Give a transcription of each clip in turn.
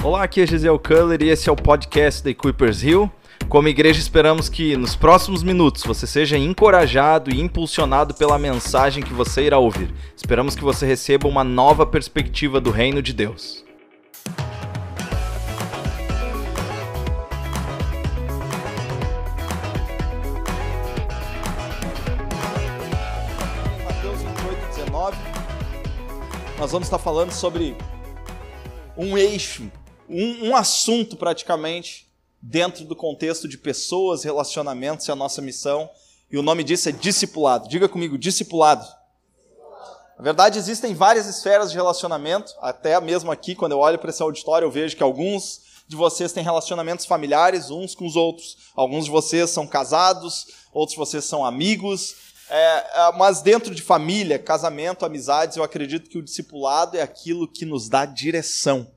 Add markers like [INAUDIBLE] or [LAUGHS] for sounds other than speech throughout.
Olá, aqui é Gisele Culler e esse é o podcast da Equippers Hill. Como igreja, esperamos que nos próximos minutos você seja encorajado e impulsionado pela mensagem que você irá ouvir. Esperamos que você receba uma nova perspectiva do reino de Deus. Mateus 28, 19. Nós vamos estar falando sobre um eixo, um, um assunto praticamente, dentro do contexto de pessoas, relacionamentos e a nossa missão. E o nome disso é discipulado. Diga comigo, discipulado. Na verdade, existem várias esferas de relacionamento, até mesmo aqui, quando eu olho para esse auditório, eu vejo que alguns de vocês têm relacionamentos familiares uns com os outros. Alguns de vocês são casados, outros de vocês são amigos. É, mas dentro de família, casamento, amizades, eu acredito que o discipulado é aquilo que nos dá direção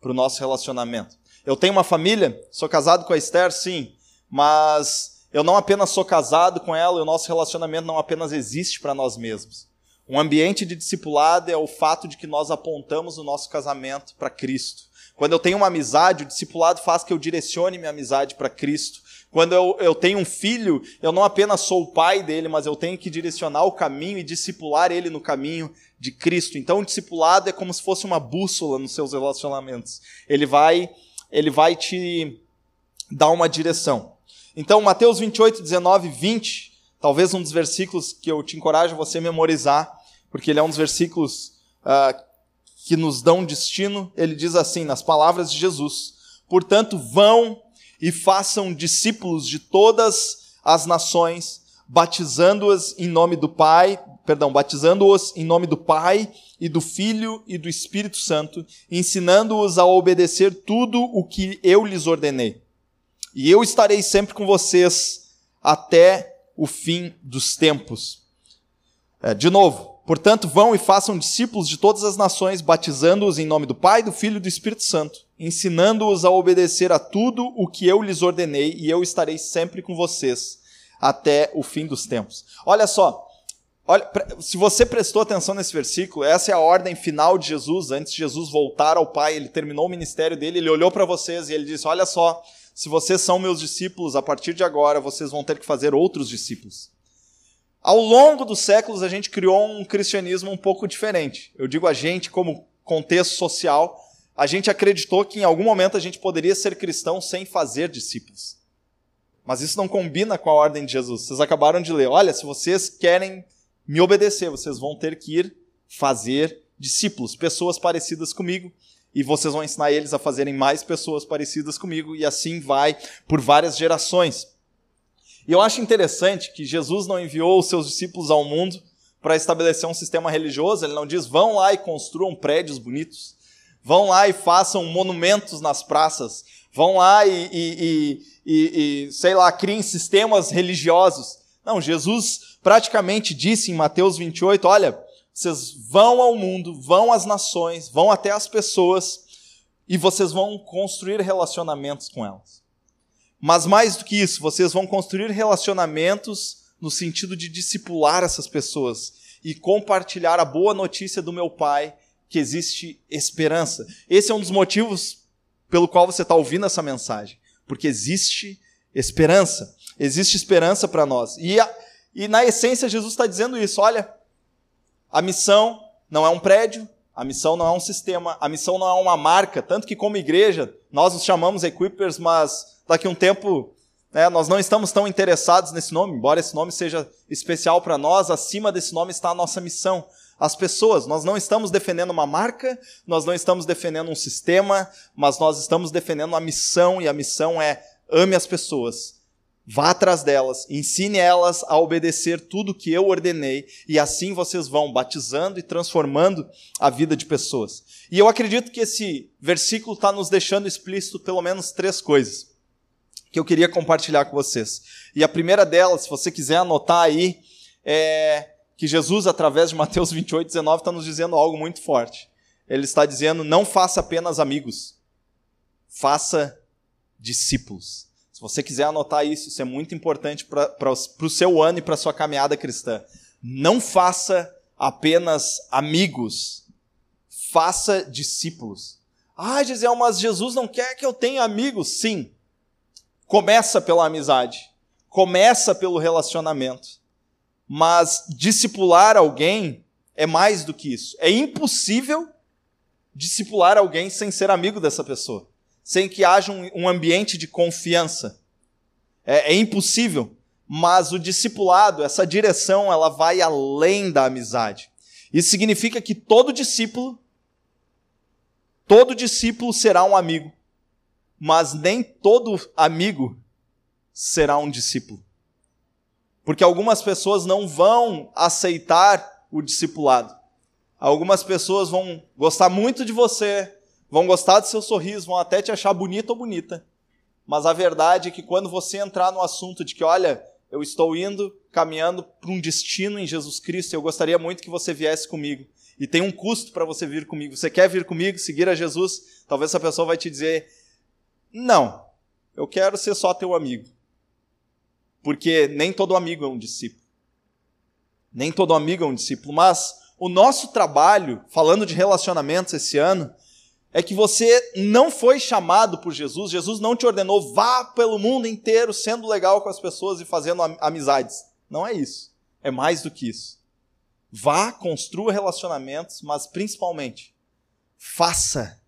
para o nosso relacionamento. Eu tenho uma família, sou casado com a Esther, sim, mas eu não apenas sou casado com ela, o nosso relacionamento não apenas existe para nós mesmos. Um ambiente de discipulado é o fato de que nós apontamos o nosso casamento para Cristo. Quando eu tenho uma amizade, o discipulado faz que eu direcione minha amizade para Cristo. Quando eu, eu tenho um filho, eu não apenas sou o pai dele, mas eu tenho que direcionar o caminho e discipular ele no caminho de Cristo. Então, o discipulado é como se fosse uma bússola nos seus relacionamentos. Ele vai, ele vai te dar uma direção. Então, Mateus 28, 19, 20, talvez um dos versículos que eu te encorajo a você memorizar, porque ele é um dos versículos uh, que nos dão destino. Ele diz assim, nas palavras de Jesus: Portanto, vão e façam discípulos de todas as nações, batizando-os em nome do Pai, perdão, batizando-os em nome do Pai e do Filho e do Espírito Santo, ensinando-os a obedecer tudo o que eu lhes ordenei. E eu estarei sempre com vocês até o fim dos tempos. É, de novo, portanto, vão e façam discípulos de todas as nações, batizando-os em nome do Pai, do Filho e do Espírito Santo, ensinando-os a obedecer a tudo o que eu lhes ordenei, e eu estarei sempre com vocês até o fim dos tempos. Olha só, olha, se você prestou atenção nesse versículo, essa é a ordem final de Jesus, antes de Jesus voltar ao Pai, ele terminou o ministério dele, ele olhou para vocês e ele disse: Olha só, se vocês são meus discípulos, a partir de agora vocês vão ter que fazer outros discípulos. Ao longo dos séculos, a gente criou um cristianismo um pouco diferente. Eu digo a gente como contexto social, a gente acreditou que em algum momento a gente poderia ser cristão sem fazer discípulos. Mas isso não combina com a ordem de Jesus. Vocês acabaram de ler. Olha, se vocês querem me obedecer, vocês vão ter que ir fazer discípulos, pessoas parecidas comigo, e vocês vão ensinar eles a fazerem mais pessoas parecidas comigo, e assim vai por várias gerações. E eu acho interessante que Jesus não enviou os seus discípulos ao mundo para estabelecer um sistema religioso, ele não diz vão lá e construam prédios bonitos, vão lá e façam monumentos nas praças, vão lá e, e, e, e, sei lá, criem sistemas religiosos. Não, Jesus praticamente disse em Mateus 28, olha, vocês vão ao mundo, vão às nações, vão até as pessoas e vocês vão construir relacionamentos com elas. Mas mais do que isso, vocês vão construir relacionamentos no sentido de discipular essas pessoas e compartilhar a boa notícia do meu Pai que existe esperança. Esse é um dos motivos pelo qual você está ouvindo essa mensagem, porque existe esperança, existe esperança para nós. E, a, e na essência, Jesus está dizendo isso: olha, a missão não é um prédio, a missão não é um sistema, a missão não é uma marca, tanto que como igreja, nós nos chamamos Equippers, mas daqui a um tempo né, nós não estamos tão interessados nesse nome, embora esse nome seja especial para nós, acima desse nome está a nossa missão. As pessoas, nós não estamos defendendo uma marca, nós não estamos defendendo um sistema, mas nós estamos defendendo a missão, e a missão é ame as pessoas, vá atrás delas, ensine elas a obedecer tudo que eu ordenei, e assim vocês vão batizando e transformando a vida de pessoas. E eu acredito que esse versículo está nos deixando explícito pelo menos três coisas que eu queria compartilhar com vocês. E a primeira delas, se você quiser anotar aí, é que Jesus, através de Mateus 28, 19, está nos dizendo algo muito forte. Ele está dizendo: não faça apenas amigos, faça discípulos. Se você quiser anotar isso, isso é muito importante para o seu ano e para a sua caminhada cristã. Não faça apenas amigos, faça discípulos. Ah, Gisele, mas Jesus não quer que eu tenha amigos. Sim. Começa pela amizade. Começa pelo relacionamento. Mas discipular alguém é mais do que isso. É impossível discipular alguém sem ser amigo dessa pessoa, sem que haja um, um ambiente de confiança. É, é impossível. Mas o discipulado, essa direção, ela vai além da amizade. Isso significa que todo discípulo, todo discípulo será um amigo, mas nem todo amigo será um discípulo. Porque algumas pessoas não vão aceitar o discipulado. Algumas pessoas vão gostar muito de você, vão gostar do seu sorriso, vão até te achar bonito ou bonita. Mas a verdade é que quando você entrar no assunto de que, olha, eu estou indo, caminhando para um destino em Jesus Cristo, eu gostaria muito que você viesse comigo. E tem um custo para você vir comigo. Você quer vir comigo, seguir a Jesus? Talvez essa pessoa vai te dizer: "Não, eu quero ser só teu amigo". Porque nem todo amigo é um discípulo. Nem todo amigo é um discípulo, mas o nosso trabalho, falando de relacionamentos esse ano, é que você não foi chamado por Jesus, Jesus não te ordenou, vá pelo mundo inteiro sendo legal com as pessoas e fazendo amizades. Não é isso. É mais do que isso. Vá, construa relacionamentos, mas principalmente, faça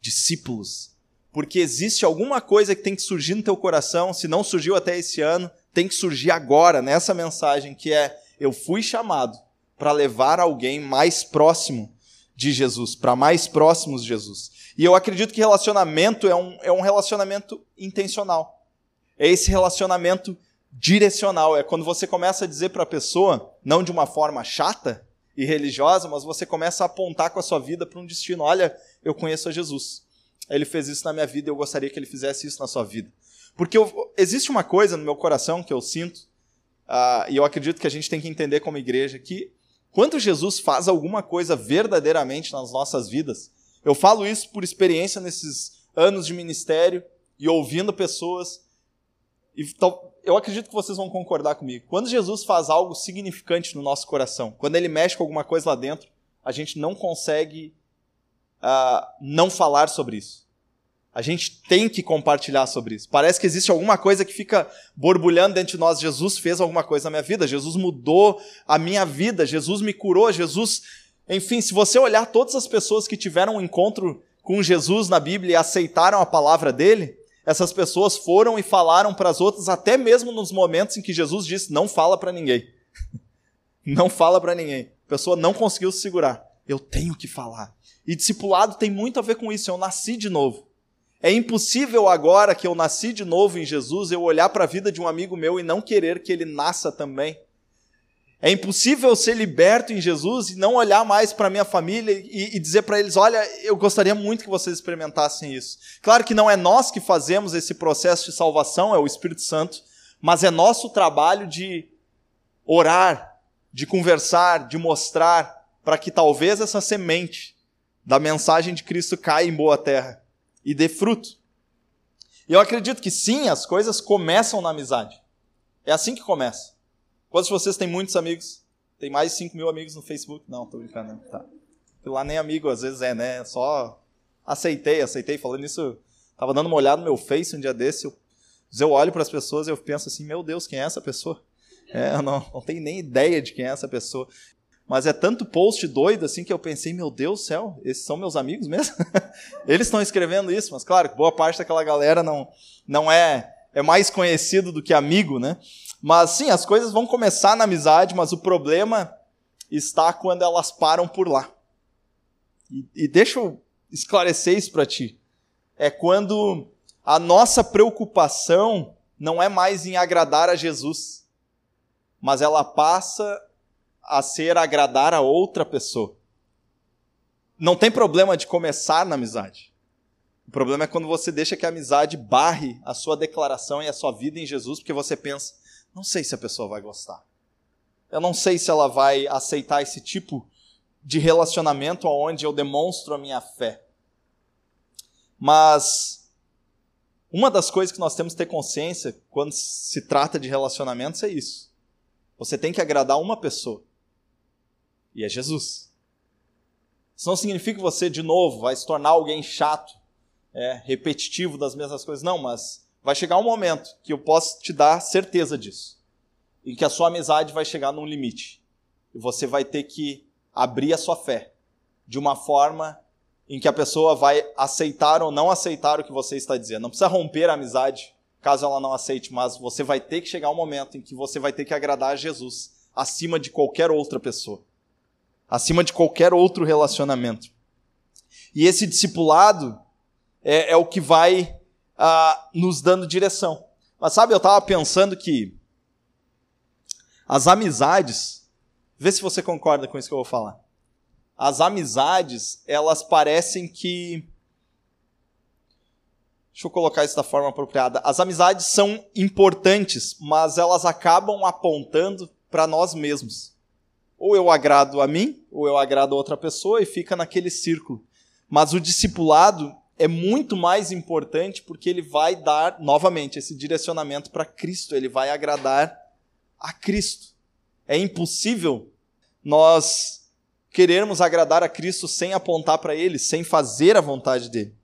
discípulos. Porque existe alguma coisa que tem que surgir no teu coração, se não surgiu até esse ano, tem que surgir agora, nessa mensagem, que é: eu fui chamado para levar alguém mais próximo de Jesus, para mais próximos de Jesus. E eu acredito que relacionamento é um, é um relacionamento intencional. É esse relacionamento direcional. É quando você começa a dizer para a pessoa, não de uma forma chata e religiosa, mas você começa a apontar com a sua vida para um destino. Olha, eu conheço a Jesus. Ele fez isso na minha vida e eu gostaria que ele fizesse isso na sua vida. Porque eu, existe uma coisa no meu coração que eu sinto, uh, e eu acredito que a gente tem que entender como igreja, que quando Jesus faz alguma coisa verdadeiramente nas nossas vidas, eu falo isso por experiência nesses anos de ministério e ouvindo pessoas, e eu acredito que vocês vão concordar comigo. Quando Jesus faz algo significante no nosso coração, quando ele mexe com alguma coisa lá dentro, a gente não consegue uh, não falar sobre isso. A gente tem que compartilhar sobre isso. Parece que existe alguma coisa que fica borbulhando dentro de nós. Jesus fez alguma coisa na minha vida, Jesus mudou a minha vida, Jesus me curou, Jesus. Enfim, se você olhar todas as pessoas que tiveram um encontro com Jesus na Bíblia e aceitaram a palavra dele, essas pessoas foram e falaram para as outras, até mesmo nos momentos em que Jesus disse: não fala para ninguém. [LAUGHS] não fala para ninguém. A pessoa não conseguiu se segurar. Eu tenho que falar. E discipulado tem muito a ver com isso. Eu nasci de novo. É impossível agora que eu nasci de novo em Jesus, eu olhar para a vida de um amigo meu e não querer que ele nasça também. É impossível ser liberto em Jesus e não olhar mais para minha família e, e dizer para eles: olha, eu gostaria muito que vocês experimentassem isso. Claro que não é nós que fazemos esse processo de salvação, é o Espírito Santo, mas é nosso trabalho de orar, de conversar, de mostrar, para que talvez essa semente da mensagem de Cristo caia em boa terra e dê fruto. E eu acredito que sim, as coisas começam na amizade. É assim que começa. Quantos de vocês têm muitos amigos? Tem mais de 5 mil amigos no Facebook? Não, tô brincando. Tá. Lá nem amigo às vezes é, né? Só aceitei, aceitei. Falando isso, tava dando uma olhada no meu Face um dia desse. Eu, eu olho para as pessoas e eu penso assim: meu Deus, quem é essa pessoa? É, eu não, não tenho nem ideia de quem é essa pessoa. Mas é tanto post doido assim que eu pensei, meu Deus do céu, esses são meus amigos mesmo? [LAUGHS] Eles estão escrevendo isso, mas claro, boa parte daquela galera não, não é, é mais conhecido do que amigo, né? Mas sim, as coisas vão começar na amizade, mas o problema está quando elas param por lá. E, e deixa eu esclarecer isso para ti. É quando a nossa preocupação não é mais em agradar a Jesus, mas ela passa a ser agradar a outra pessoa. Não tem problema de começar na amizade. O problema é quando você deixa que a amizade barre a sua declaração e a sua vida em Jesus, porque você pensa, não sei se a pessoa vai gostar. Eu não sei se ela vai aceitar esse tipo de relacionamento onde eu demonstro a minha fé. Mas uma das coisas que nós temos que ter consciência quando se trata de relacionamentos é isso. Você tem que agradar uma pessoa e é Jesus. Isso não significa que você, de novo, vai se tornar alguém chato, é, repetitivo das mesmas coisas. Não, mas vai chegar um momento que eu posso te dar certeza disso. E que a sua amizade vai chegar num limite. E você vai ter que abrir a sua fé de uma forma em que a pessoa vai aceitar ou não aceitar o que você está dizendo. Não precisa romper a amizade caso ela não aceite, mas você vai ter que chegar um momento em que você vai ter que agradar a Jesus acima de qualquer outra pessoa, acima de qualquer outro relacionamento. E esse discipulado é, é o que vai ah, nos dando direção. Mas sabe, eu estava pensando que as amizades, vê se você concorda com isso que eu vou falar as amizades, elas parecem que. Deixa eu colocar isso da forma apropriada. As amizades são importantes, mas elas acabam apontando para nós mesmos. Ou eu agrado a mim, ou eu agrado a outra pessoa e fica naquele círculo. Mas o discipulado é muito mais importante porque ele vai dar, novamente, esse direcionamento para Cristo, ele vai agradar a Cristo. É impossível nós querermos agradar a Cristo sem apontar para Ele, sem fazer a vontade dele.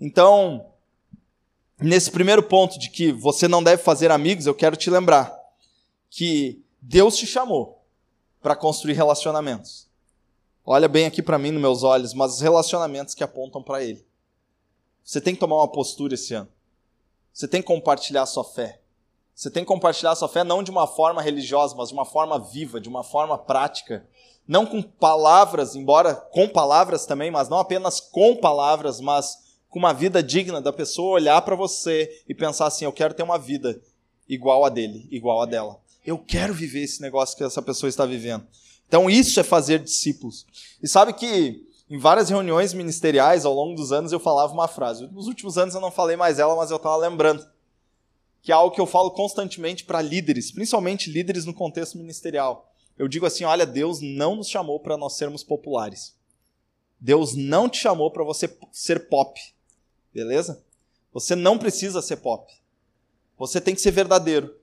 Então, nesse primeiro ponto de que você não deve fazer amigos, eu quero te lembrar que Deus te chamou para construir relacionamentos. Olha bem aqui para mim nos meus olhos, mas os relacionamentos que apontam para Ele. Você tem que tomar uma postura esse ano. Você tem que compartilhar a sua fé. Você tem que compartilhar a sua fé não de uma forma religiosa, mas de uma forma viva, de uma forma prática não com palavras, embora com palavras também, mas não apenas com palavras, mas com uma vida digna da pessoa olhar para você e pensar assim: eu quero ter uma vida igual a dele, igual a dela. Eu quero viver esse negócio que essa pessoa está vivendo. Então, isso é fazer discípulos. E sabe que em várias reuniões ministeriais ao longo dos anos eu falava uma frase. Nos últimos anos eu não falei mais ela, mas eu estava lembrando. Que é algo que eu falo constantemente para líderes, principalmente líderes no contexto ministerial eu digo assim: olha, Deus não nos chamou para nós sermos populares. Deus não te chamou para você ser pop. Beleza? Você não precisa ser pop. Você tem que ser verdadeiro.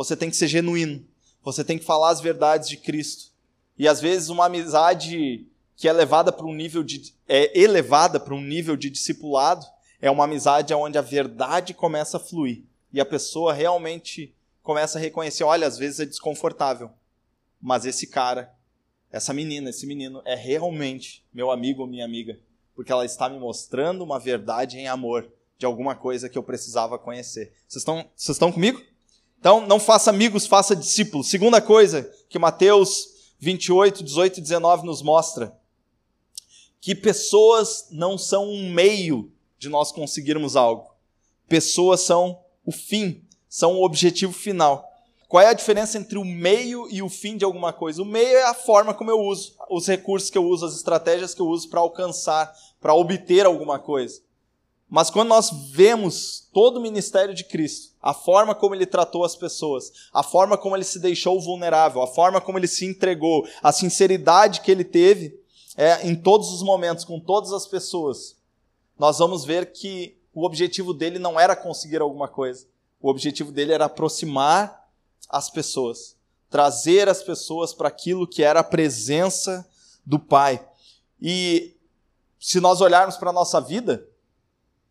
Você tem que ser genuíno. Você tem que falar as verdades de Cristo. E às vezes uma amizade que é levada para um nível de é elevada para um nível de discipulado é uma amizade onde a verdade começa a fluir e a pessoa realmente começa a reconhecer, olha, às vezes é desconfortável, mas esse cara, essa menina, esse menino é realmente meu amigo ou minha amiga, porque ela está me mostrando uma verdade em amor de alguma coisa que eu precisava conhecer. Vocês estão, vocês estão comigo? Então, não faça amigos, faça discípulos. Segunda coisa que Mateus 28, 18 e 19 nos mostra, que pessoas não são um meio de nós conseguirmos algo. Pessoas são o fim, são o objetivo final. Qual é a diferença entre o meio e o fim de alguma coisa? O meio é a forma como eu uso, os recursos que eu uso, as estratégias que eu uso para alcançar, para obter alguma coisa. Mas quando nós vemos todo o ministério de Cristo, a forma como ele tratou as pessoas, a forma como ele se deixou vulnerável, a forma como ele se entregou, a sinceridade que ele teve é, em todos os momentos, com todas as pessoas, nós vamos ver que o objetivo dele não era conseguir alguma coisa. O objetivo dele era aproximar as pessoas, trazer as pessoas para aquilo que era a presença do Pai. E se nós olharmos para a nossa vida,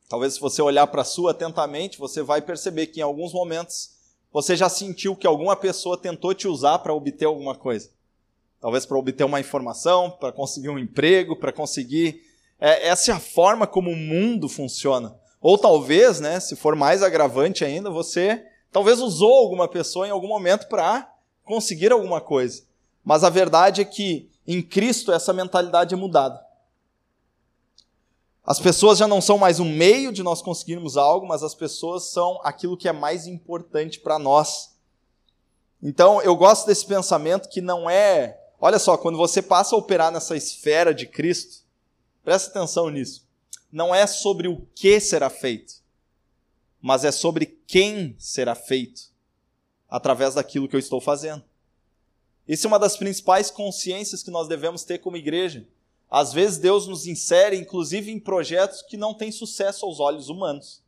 talvez se você olhar para a sua atentamente, você vai perceber que em alguns momentos você já sentiu que alguma pessoa tentou te usar para obter alguma coisa. Talvez para obter uma informação, para conseguir um emprego, para conseguir. É, essa é a forma como o mundo funciona. Ou talvez, né, se for mais agravante ainda, você Talvez usou alguma pessoa em algum momento para conseguir alguma coisa. Mas a verdade é que em Cristo essa mentalidade é mudada. As pessoas já não são mais um meio de nós conseguirmos algo, mas as pessoas são aquilo que é mais importante para nós. Então, eu gosto desse pensamento que não é. Olha só, quando você passa a operar nessa esfera de Cristo, presta atenção nisso. Não é sobre o que será feito, mas é sobre quem será feito através daquilo que eu estou fazendo. Isso é uma das principais consciências que nós devemos ter como igreja. Às vezes Deus nos insere, inclusive, em projetos que não têm sucesso aos olhos humanos.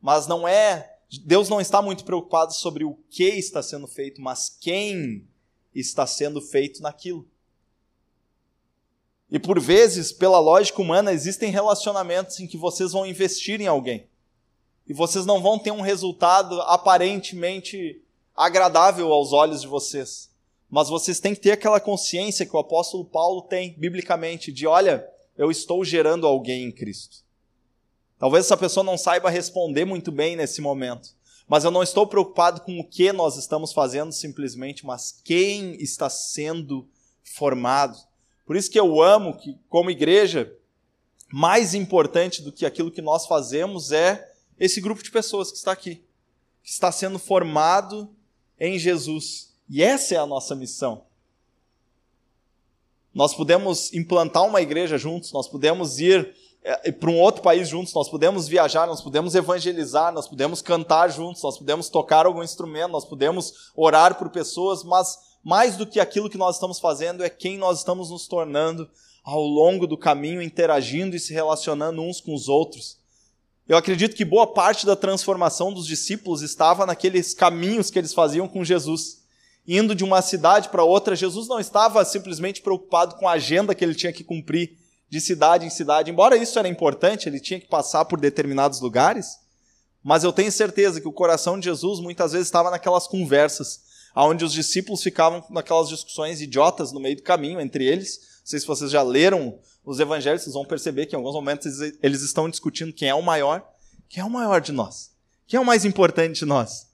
Mas não é. Deus não está muito preocupado sobre o que está sendo feito, mas quem está sendo feito naquilo. E por vezes, pela lógica humana, existem relacionamentos em que vocês vão investir em alguém. E vocês não vão ter um resultado aparentemente agradável aos olhos de vocês. Mas vocês têm que ter aquela consciência que o apóstolo Paulo tem, biblicamente, de olha, eu estou gerando alguém em Cristo. Talvez essa pessoa não saiba responder muito bem nesse momento. Mas eu não estou preocupado com o que nós estamos fazendo simplesmente, mas quem está sendo formado. Por isso que eu amo que, como igreja, mais importante do que aquilo que nós fazemos é esse grupo de pessoas que está aqui, que está sendo formado em Jesus. E essa é a nossa missão. Nós podemos implantar uma igreja juntos, nós podemos ir é, para um outro país juntos, nós podemos viajar, nós podemos evangelizar, nós podemos cantar juntos, nós podemos tocar algum instrumento, nós podemos orar por pessoas, mas mais do que aquilo que nós estamos fazendo é quem nós estamos nos tornando ao longo do caminho, interagindo e se relacionando uns com os outros. Eu acredito que boa parte da transformação dos discípulos estava naqueles caminhos que eles faziam com Jesus. Indo de uma cidade para outra, Jesus não estava simplesmente preocupado com a agenda que ele tinha que cumprir de cidade em cidade. Embora isso era importante, ele tinha que passar por determinados lugares, mas eu tenho certeza que o coração de Jesus muitas vezes estava naquelas conversas, onde os discípulos ficavam naquelas discussões idiotas no meio do caminho entre eles. Não sei se vocês já leram os evangelhos, vocês vão perceber que em alguns momentos eles estão discutindo quem é o maior. Quem é o maior de nós? Quem é o mais importante de nós?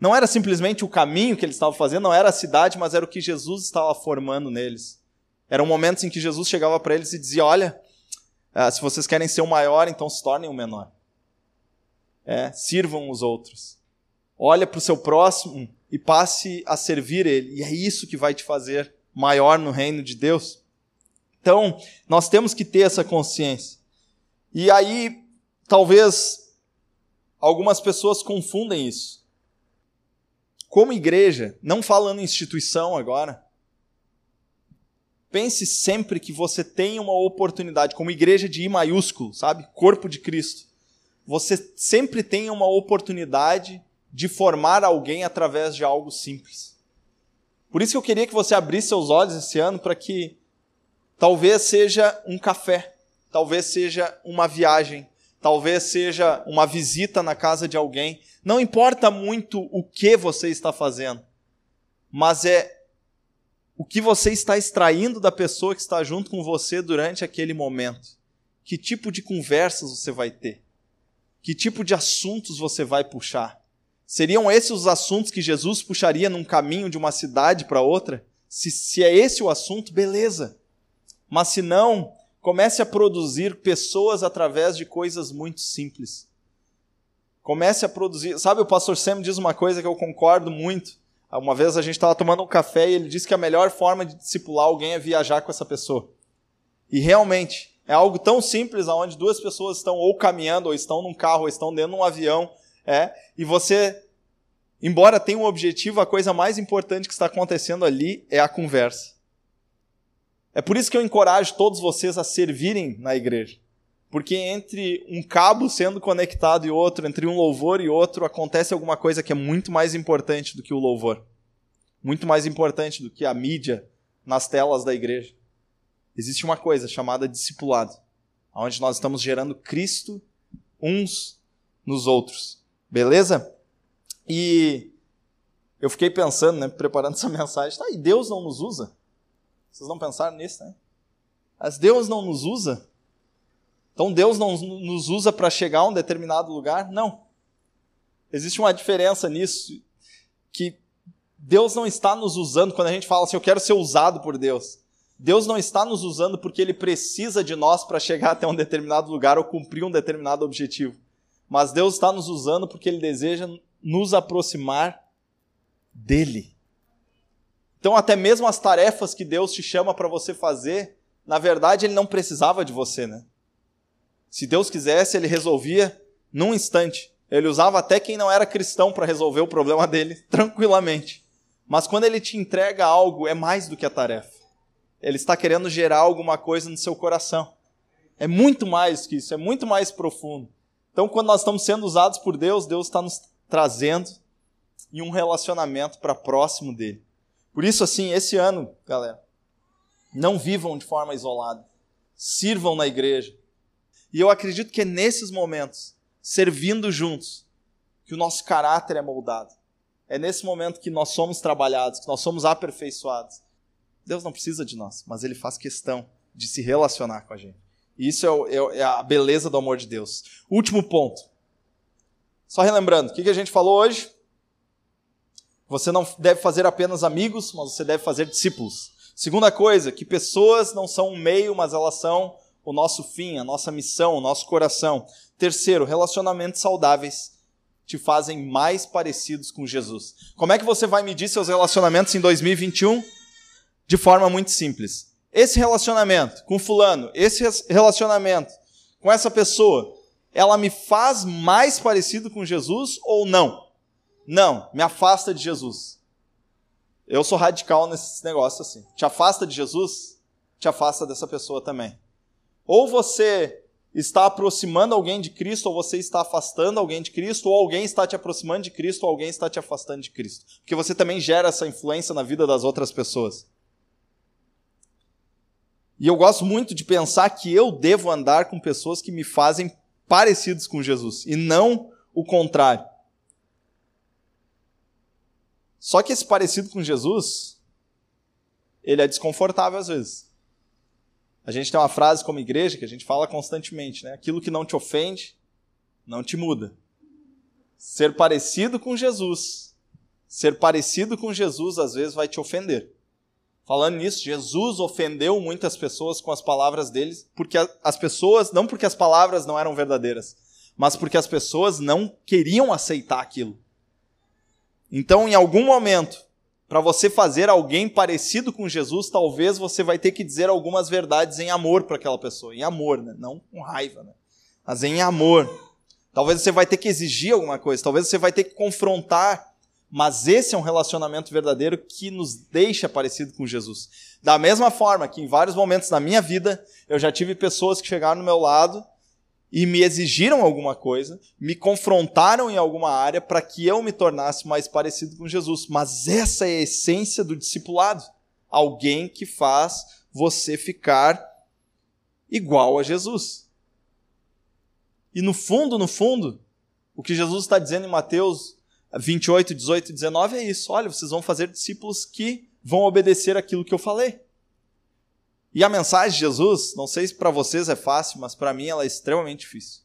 Não era simplesmente o caminho que eles estavam fazendo, não era a cidade, mas era o que Jesus estava formando neles. Eram momentos em que Jesus chegava para eles e dizia: Olha, ah, se vocês querem ser o maior, então se tornem o menor. É, sirvam os outros. Olha para o seu próximo e passe a servir ele. E é isso que vai te fazer maior no reino de Deus. Então, nós temos que ter essa consciência. E aí, talvez algumas pessoas confundem isso. Como igreja, não falando em instituição agora, Pense sempre que você tem uma oportunidade, como igreja de I maiúsculo, sabe? Corpo de Cristo. Você sempre tem uma oportunidade de formar alguém através de algo simples. Por isso que eu queria que você abrisse seus olhos esse ano para que talvez seja um café, talvez seja uma viagem, talvez seja uma visita na casa de alguém. Não importa muito o que você está fazendo, mas é o que você está extraindo da pessoa que está junto com você durante aquele momento. Que tipo de conversas você vai ter? Que tipo de assuntos você vai puxar? Seriam esses os assuntos que Jesus puxaria num caminho de uma cidade para outra? Se, se é esse o assunto, beleza. Mas se não, comece a produzir pessoas através de coisas muito simples. Comece a produzir. Sabe, o pastor Sam diz uma coisa que eu concordo muito. Uma vez a gente estava tomando um café e ele disse que a melhor forma de discipular alguém é viajar com essa pessoa. E realmente, é algo tão simples aonde duas pessoas estão ou caminhando, ou estão num carro, ou estão dentro de um avião, é, e você, embora tenha um objetivo, a coisa mais importante que está acontecendo ali é a conversa. É por isso que eu encorajo todos vocês a servirem na igreja. Porque entre um cabo sendo conectado e outro, entre um louvor e outro, acontece alguma coisa que é muito mais importante do que o louvor. Muito mais importante do que a mídia nas telas da igreja. Existe uma coisa chamada discipulado, onde nós estamos gerando Cristo uns nos outros. Beleza? E eu fiquei pensando, né, preparando essa [LAUGHS] mensagem, tá, e Deus não nos usa? Vocês não pensaram nisso, né? Mas Deus não nos usa? Então Deus não nos usa para chegar a um determinado lugar? Não. Existe uma diferença nisso, que Deus não está nos usando quando a gente fala assim, eu quero ser usado por Deus. Deus não está nos usando porque Ele precisa de nós para chegar até um determinado lugar ou cumprir um determinado objetivo. Mas Deus está nos usando porque Ele deseja nos aproximar dEle. Então, até mesmo as tarefas que Deus te chama para você fazer, na verdade, Ele não precisava de você, né? Se Deus quisesse, ele resolvia num instante. Ele usava até quem não era cristão para resolver o problema dele [LAUGHS] tranquilamente. Mas quando ele te entrega algo, é mais do que a tarefa. Ele está querendo gerar alguma coisa no seu coração. É muito mais que isso, é muito mais profundo. Então, quando nós estamos sendo usados por Deus, Deus está nos trazendo em um relacionamento para próximo dele. Por isso, assim, esse ano, galera, Não vivam de forma isolada. Sirvam na igreja. E eu acredito que é nesses momentos, servindo juntos, que o nosso caráter é moldado. É nesse momento que nós somos trabalhados, que nós somos aperfeiçoados. Deus não precisa de nós, mas Ele faz questão de se relacionar com a gente. E isso é, é, é a beleza do amor de Deus. Último ponto. Só relembrando, o que a gente falou hoje? Você não deve fazer apenas amigos, mas você deve fazer discípulos. Segunda coisa, que pessoas não são um meio, mas elas são o nosso fim, a nossa missão, o nosso coração. Terceiro, relacionamentos saudáveis te fazem mais parecidos com Jesus. Como é que você vai medir seus relacionamentos em 2021? De forma muito simples. Esse relacionamento com fulano, esse relacionamento com essa pessoa, ela me faz mais parecido com Jesus ou não? Não, me afasta de Jesus. Eu sou radical nesse negócio assim. Te afasta de Jesus, te afasta dessa pessoa também. Ou você está aproximando alguém de Cristo, ou você está afastando alguém de Cristo, ou alguém está te aproximando de Cristo, ou alguém está te afastando de Cristo. Porque você também gera essa influência na vida das outras pessoas. E eu gosto muito de pensar que eu devo andar com pessoas que me fazem parecidos com Jesus, e não o contrário. Só que esse parecido com Jesus, ele é desconfortável às vezes. A gente tem uma frase como igreja que a gente fala constantemente, né? Aquilo que não te ofende, não te muda. Ser parecido com Jesus, ser parecido com Jesus às vezes vai te ofender. Falando nisso, Jesus ofendeu muitas pessoas com as palavras dele, porque as pessoas, não porque as palavras não eram verdadeiras, mas porque as pessoas não queriam aceitar aquilo. Então, em algum momento, para você fazer alguém parecido com Jesus, talvez você vai ter que dizer algumas verdades em amor para aquela pessoa, em amor, né? não com raiva, né? mas em amor. Talvez você vai ter que exigir alguma coisa, talvez você vai ter que confrontar, mas esse é um relacionamento verdadeiro que nos deixa parecido com Jesus. Da mesma forma que em vários momentos da minha vida eu já tive pessoas que chegaram no meu lado e me exigiram alguma coisa, me confrontaram em alguma área para que eu me tornasse mais parecido com Jesus. Mas essa é a essência do discipulado. Alguém que faz você ficar igual a Jesus. E no fundo, no fundo, o que Jesus está dizendo em Mateus 28, 18 e 19 é isso. Olha, vocês vão fazer discípulos que vão obedecer aquilo que eu falei. E a mensagem de Jesus, não sei se para vocês é fácil, mas para mim ela é extremamente difícil.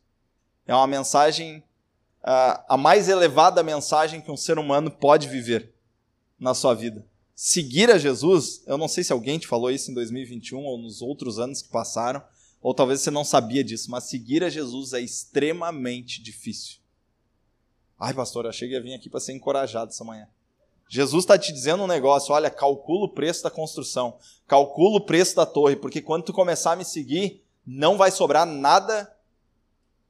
É uma mensagem, a mais elevada mensagem que um ser humano pode viver na sua vida. Seguir a Jesus, eu não sei se alguém te falou isso em 2021 ou nos outros anos que passaram, ou talvez você não sabia disso, mas seguir a Jesus é extremamente difícil. Ai, pastor, eu achei que ia vir aqui para ser encorajado essa manhã. Jesus está te dizendo um negócio, olha, calcula o preço da construção, calcula o preço da torre, porque quando tu começar a me seguir, não vai sobrar nada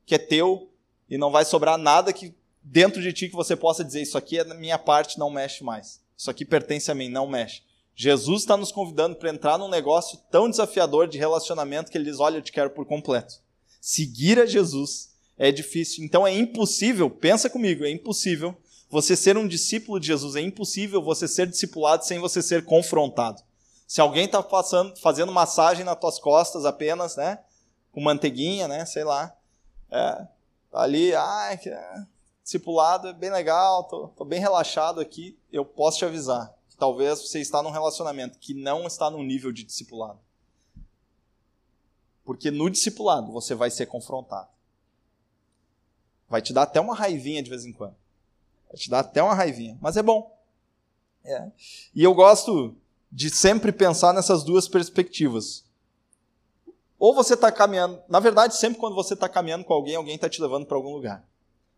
que é teu e não vai sobrar nada que dentro de ti que você possa dizer isso aqui é da minha parte, não mexe mais. Isso aqui pertence a mim, não mexe. Jesus está nos convidando para entrar num negócio tão desafiador de relacionamento que ele diz: olha, eu te quero por completo. Seguir a Jesus é difícil, então é impossível. Pensa comigo, é impossível você ser um discípulo de Jesus é impossível você ser discipulado sem você ser confrontado. Se alguém está fazendo massagem nas tuas costas apenas, né? Com manteiguinha, né? Sei lá. É, ali, ah, é, discipulado é bem legal, tô, tô bem relaxado aqui. Eu posso te avisar que talvez você está num relacionamento que não está num nível de discipulado. Porque no discipulado você vai ser confrontado. Vai te dar até uma raivinha de vez em quando. Te dar até uma raivinha, mas é bom. É. E eu gosto de sempre pensar nessas duas perspectivas. Ou você está caminhando, na verdade, sempre quando você está caminhando com alguém, alguém está te levando para algum lugar.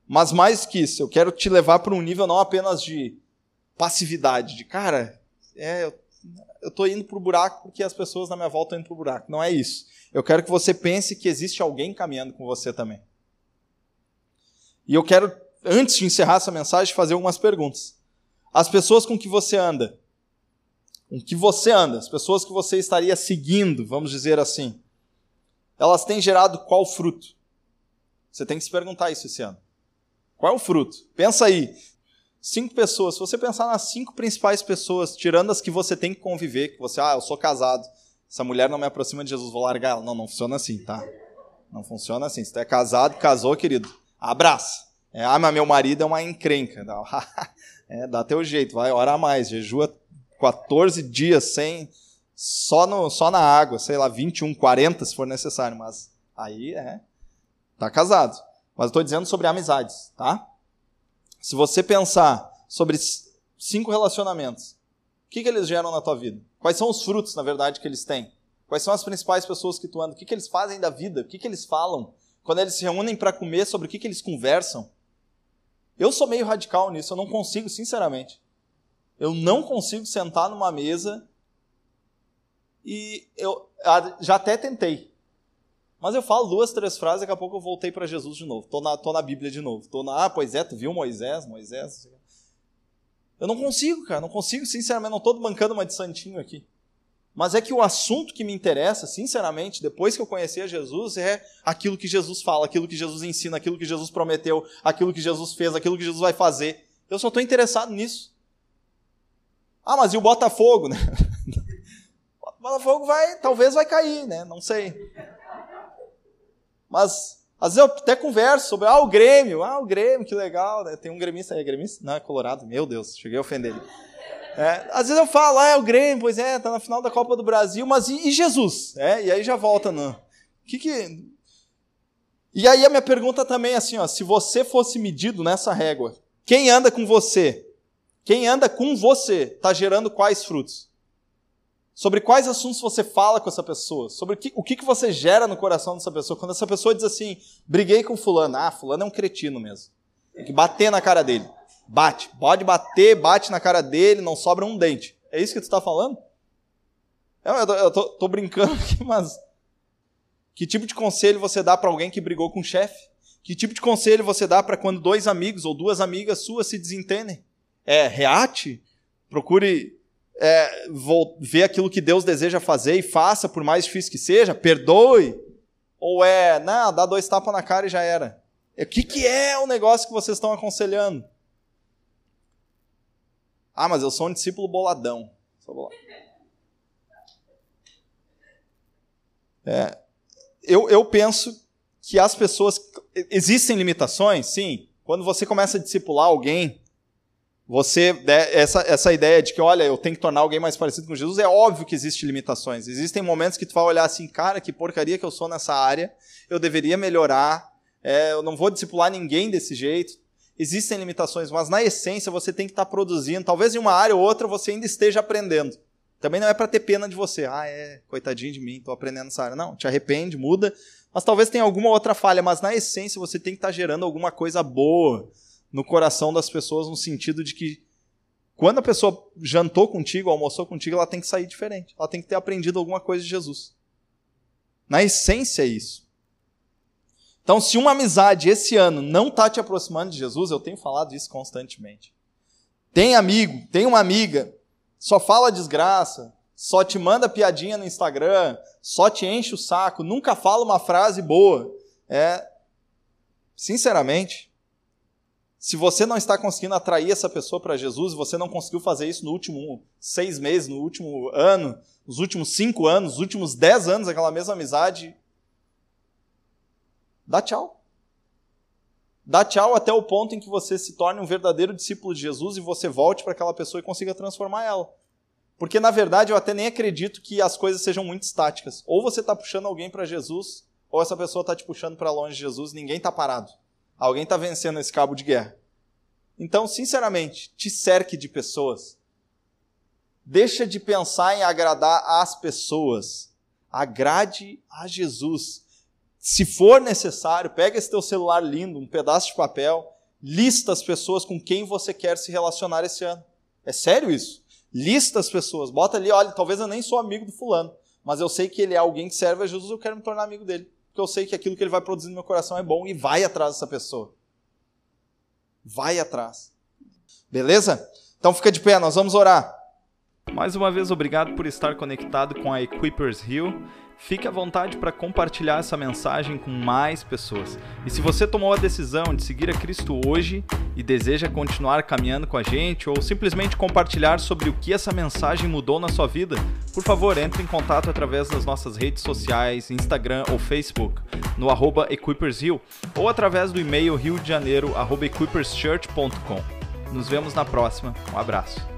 Mas mais que isso, eu quero te levar para um nível não apenas de passividade, de cara, é, eu, tô indo pro buraco porque as pessoas na minha volta estão indo pro buraco. Não é isso. Eu quero que você pense que existe alguém caminhando com você também. E eu quero antes de encerrar essa mensagem, fazer algumas perguntas. As pessoas com que você anda, com que você anda, as pessoas que você estaria seguindo, vamos dizer assim, elas têm gerado qual fruto? Você tem que se perguntar isso esse ano. Qual é o fruto? Pensa aí. Cinco pessoas. Se você pensar nas cinco principais pessoas, tirando as que você tem que conviver, que você, ah, eu sou casado, essa mulher não me aproxima de Jesus, vou largar ela. Não, não funciona assim, tá? Não funciona assim. Se tu é casado, casou, querido, abraça. É, ah, mas meu marido é uma encrenca. [LAUGHS] É, dá teu jeito, vai, ora mais, jejua 14 dias sem, só, no, só na água, sei lá, 21, 40 se for necessário, mas aí é, tá casado. Mas estou dizendo sobre amizades, tá? Se você pensar sobre cinco relacionamentos, o que, que eles geram na tua vida? Quais são os frutos, na verdade, que eles têm? Quais são as principais pessoas que tu anda? O que, que eles fazem da vida? O que, que eles falam? Quando eles se reúnem para comer, sobre o que, que eles conversam? Eu sou meio radical nisso, eu não consigo, sinceramente. Eu não consigo sentar numa mesa e eu já até tentei. Mas eu falo duas, três frases, daqui a pouco eu voltei para Jesus de novo. Tô na, tô na Bíblia de novo. Tô na, ah, pois é, tu viu Moisés? Moisés? Eu não consigo, cara, não consigo, sinceramente, não estou bancando uma de santinho aqui. Mas é que o assunto que me interessa, sinceramente, depois que eu conheci a Jesus, é aquilo que Jesus fala, aquilo que Jesus ensina, aquilo que Jesus prometeu, aquilo que Jesus fez, aquilo que Jesus vai fazer. Eu só estou interessado nisso. Ah, mas e o Botafogo, né? [LAUGHS] O Botafogo vai, talvez vai cair, né? Não sei. Mas às vezes eu até converso sobre, ah, o Grêmio, ah, o Grêmio, que legal, né? Tem um gremista é gremista? Não, é colorado, meu Deus, cheguei a ofender ele. É, às vezes eu falo, ah, é o Grêmio, pois é, tá na final da Copa do Brasil, mas e, e Jesus? É, e aí já volta no. Que que... E aí a minha pergunta também é assim, ó, se você fosse medido nessa régua, quem anda com você? Quem anda com você está gerando quais frutos? Sobre quais assuntos você fala com essa pessoa? Sobre o que, o que você gera no coração dessa pessoa? Quando essa pessoa diz assim, briguei com fulano. Ah, fulano é um cretino mesmo. Tem que bater na cara dele. Bate. Pode bater, bate na cara dele, não sobra um dente. É isso que tu está falando? Eu, eu, eu tô, tô, brincando [LAUGHS] aqui, mas. Que tipo de conselho você dá para alguém que brigou com o chefe? Que tipo de conselho você dá para quando dois amigos ou duas amigas suas se desentendem? É, reate? Procure é, ver aquilo que Deus deseja fazer e faça, por mais difícil que seja? Perdoe? Ou é, não, dá dois tapas na cara e já era? O que, que é o negócio que vocês estão aconselhando? Ah, mas eu sou um discípulo boladão. É, eu, eu penso que as pessoas. Existem limitações? Sim. Quando você começa a discipular alguém, você. Né, essa, essa ideia de que, olha, eu tenho que tornar alguém mais parecido com Jesus, é óbvio que existem limitações. Existem momentos que tu vai olhar assim, cara, que porcaria que eu sou nessa área, eu deveria melhorar, é, eu não vou discipular ninguém desse jeito existem limitações, mas na essência você tem que estar produzindo. Talvez em uma área ou outra você ainda esteja aprendendo. Também não é para ter pena de você. Ah, é, coitadinho de mim, estou aprendendo essa área. Não, te arrepende, muda. Mas talvez tenha alguma outra falha, mas na essência você tem que estar gerando alguma coisa boa no coração das pessoas, no sentido de que quando a pessoa jantou contigo, almoçou contigo, ela tem que sair diferente. Ela tem que ter aprendido alguma coisa de Jesus. Na essência é isso. Então, se uma amizade esse ano não está te aproximando de Jesus, eu tenho falado isso constantemente. Tem amigo, tem uma amiga, só fala desgraça, só te manda piadinha no Instagram, só te enche o saco, nunca fala uma frase boa. É, sinceramente, se você não está conseguindo atrair essa pessoa para Jesus, você não conseguiu fazer isso no último seis meses, no último ano, nos últimos cinco anos, nos últimos dez anos, aquela mesma amizade, Dá tchau. Dá tchau até o ponto em que você se torne um verdadeiro discípulo de Jesus e você volte para aquela pessoa e consiga transformar ela. Porque, na verdade, eu até nem acredito que as coisas sejam muito estáticas. Ou você está puxando alguém para Jesus, ou essa pessoa está te puxando para longe de Jesus, ninguém está parado. Alguém está vencendo esse cabo de guerra. Então, sinceramente, te cerque de pessoas. Deixa de pensar em agradar as pessoas. Agrade a Jesus. Se for necessário, pega esse teu celular lindo, um pedaço de papel, lista as pessoas com quem você quer se relacionar esse ano. É sério isso? Lista as pessoas, bota ali, olha, talvez eu nem sou amigo do fulano, mas eu sei que ele é alguém que serve a Jesus, eu quero me tornar amigo dele. Porque eu sei que aquilo que ele vai produzir no meu coração é bom e vai atrás dessa pessoa. Vai atrás. Beleza? Então fica de pé, nós vamos orar. Mais uma vez, obrigado por estar conectado com a Equippers Hill. Fique à vontade para compartilhar essa mensagem com mais pessoas. E se você tomou a decisão de seguir a Cristo hoje e deseja continuar caminhando com a gente ou simplesmente compartilhar sobre o que essa mensagem mudou na sua vida, por favor, entre em contato através das nossas redes sociais, Instagram ou Facebook, no arroba EquippersHill ou através do e-mail riodejaneiro.equipperschurch.com. Nos vemos na próxima. Um abraço.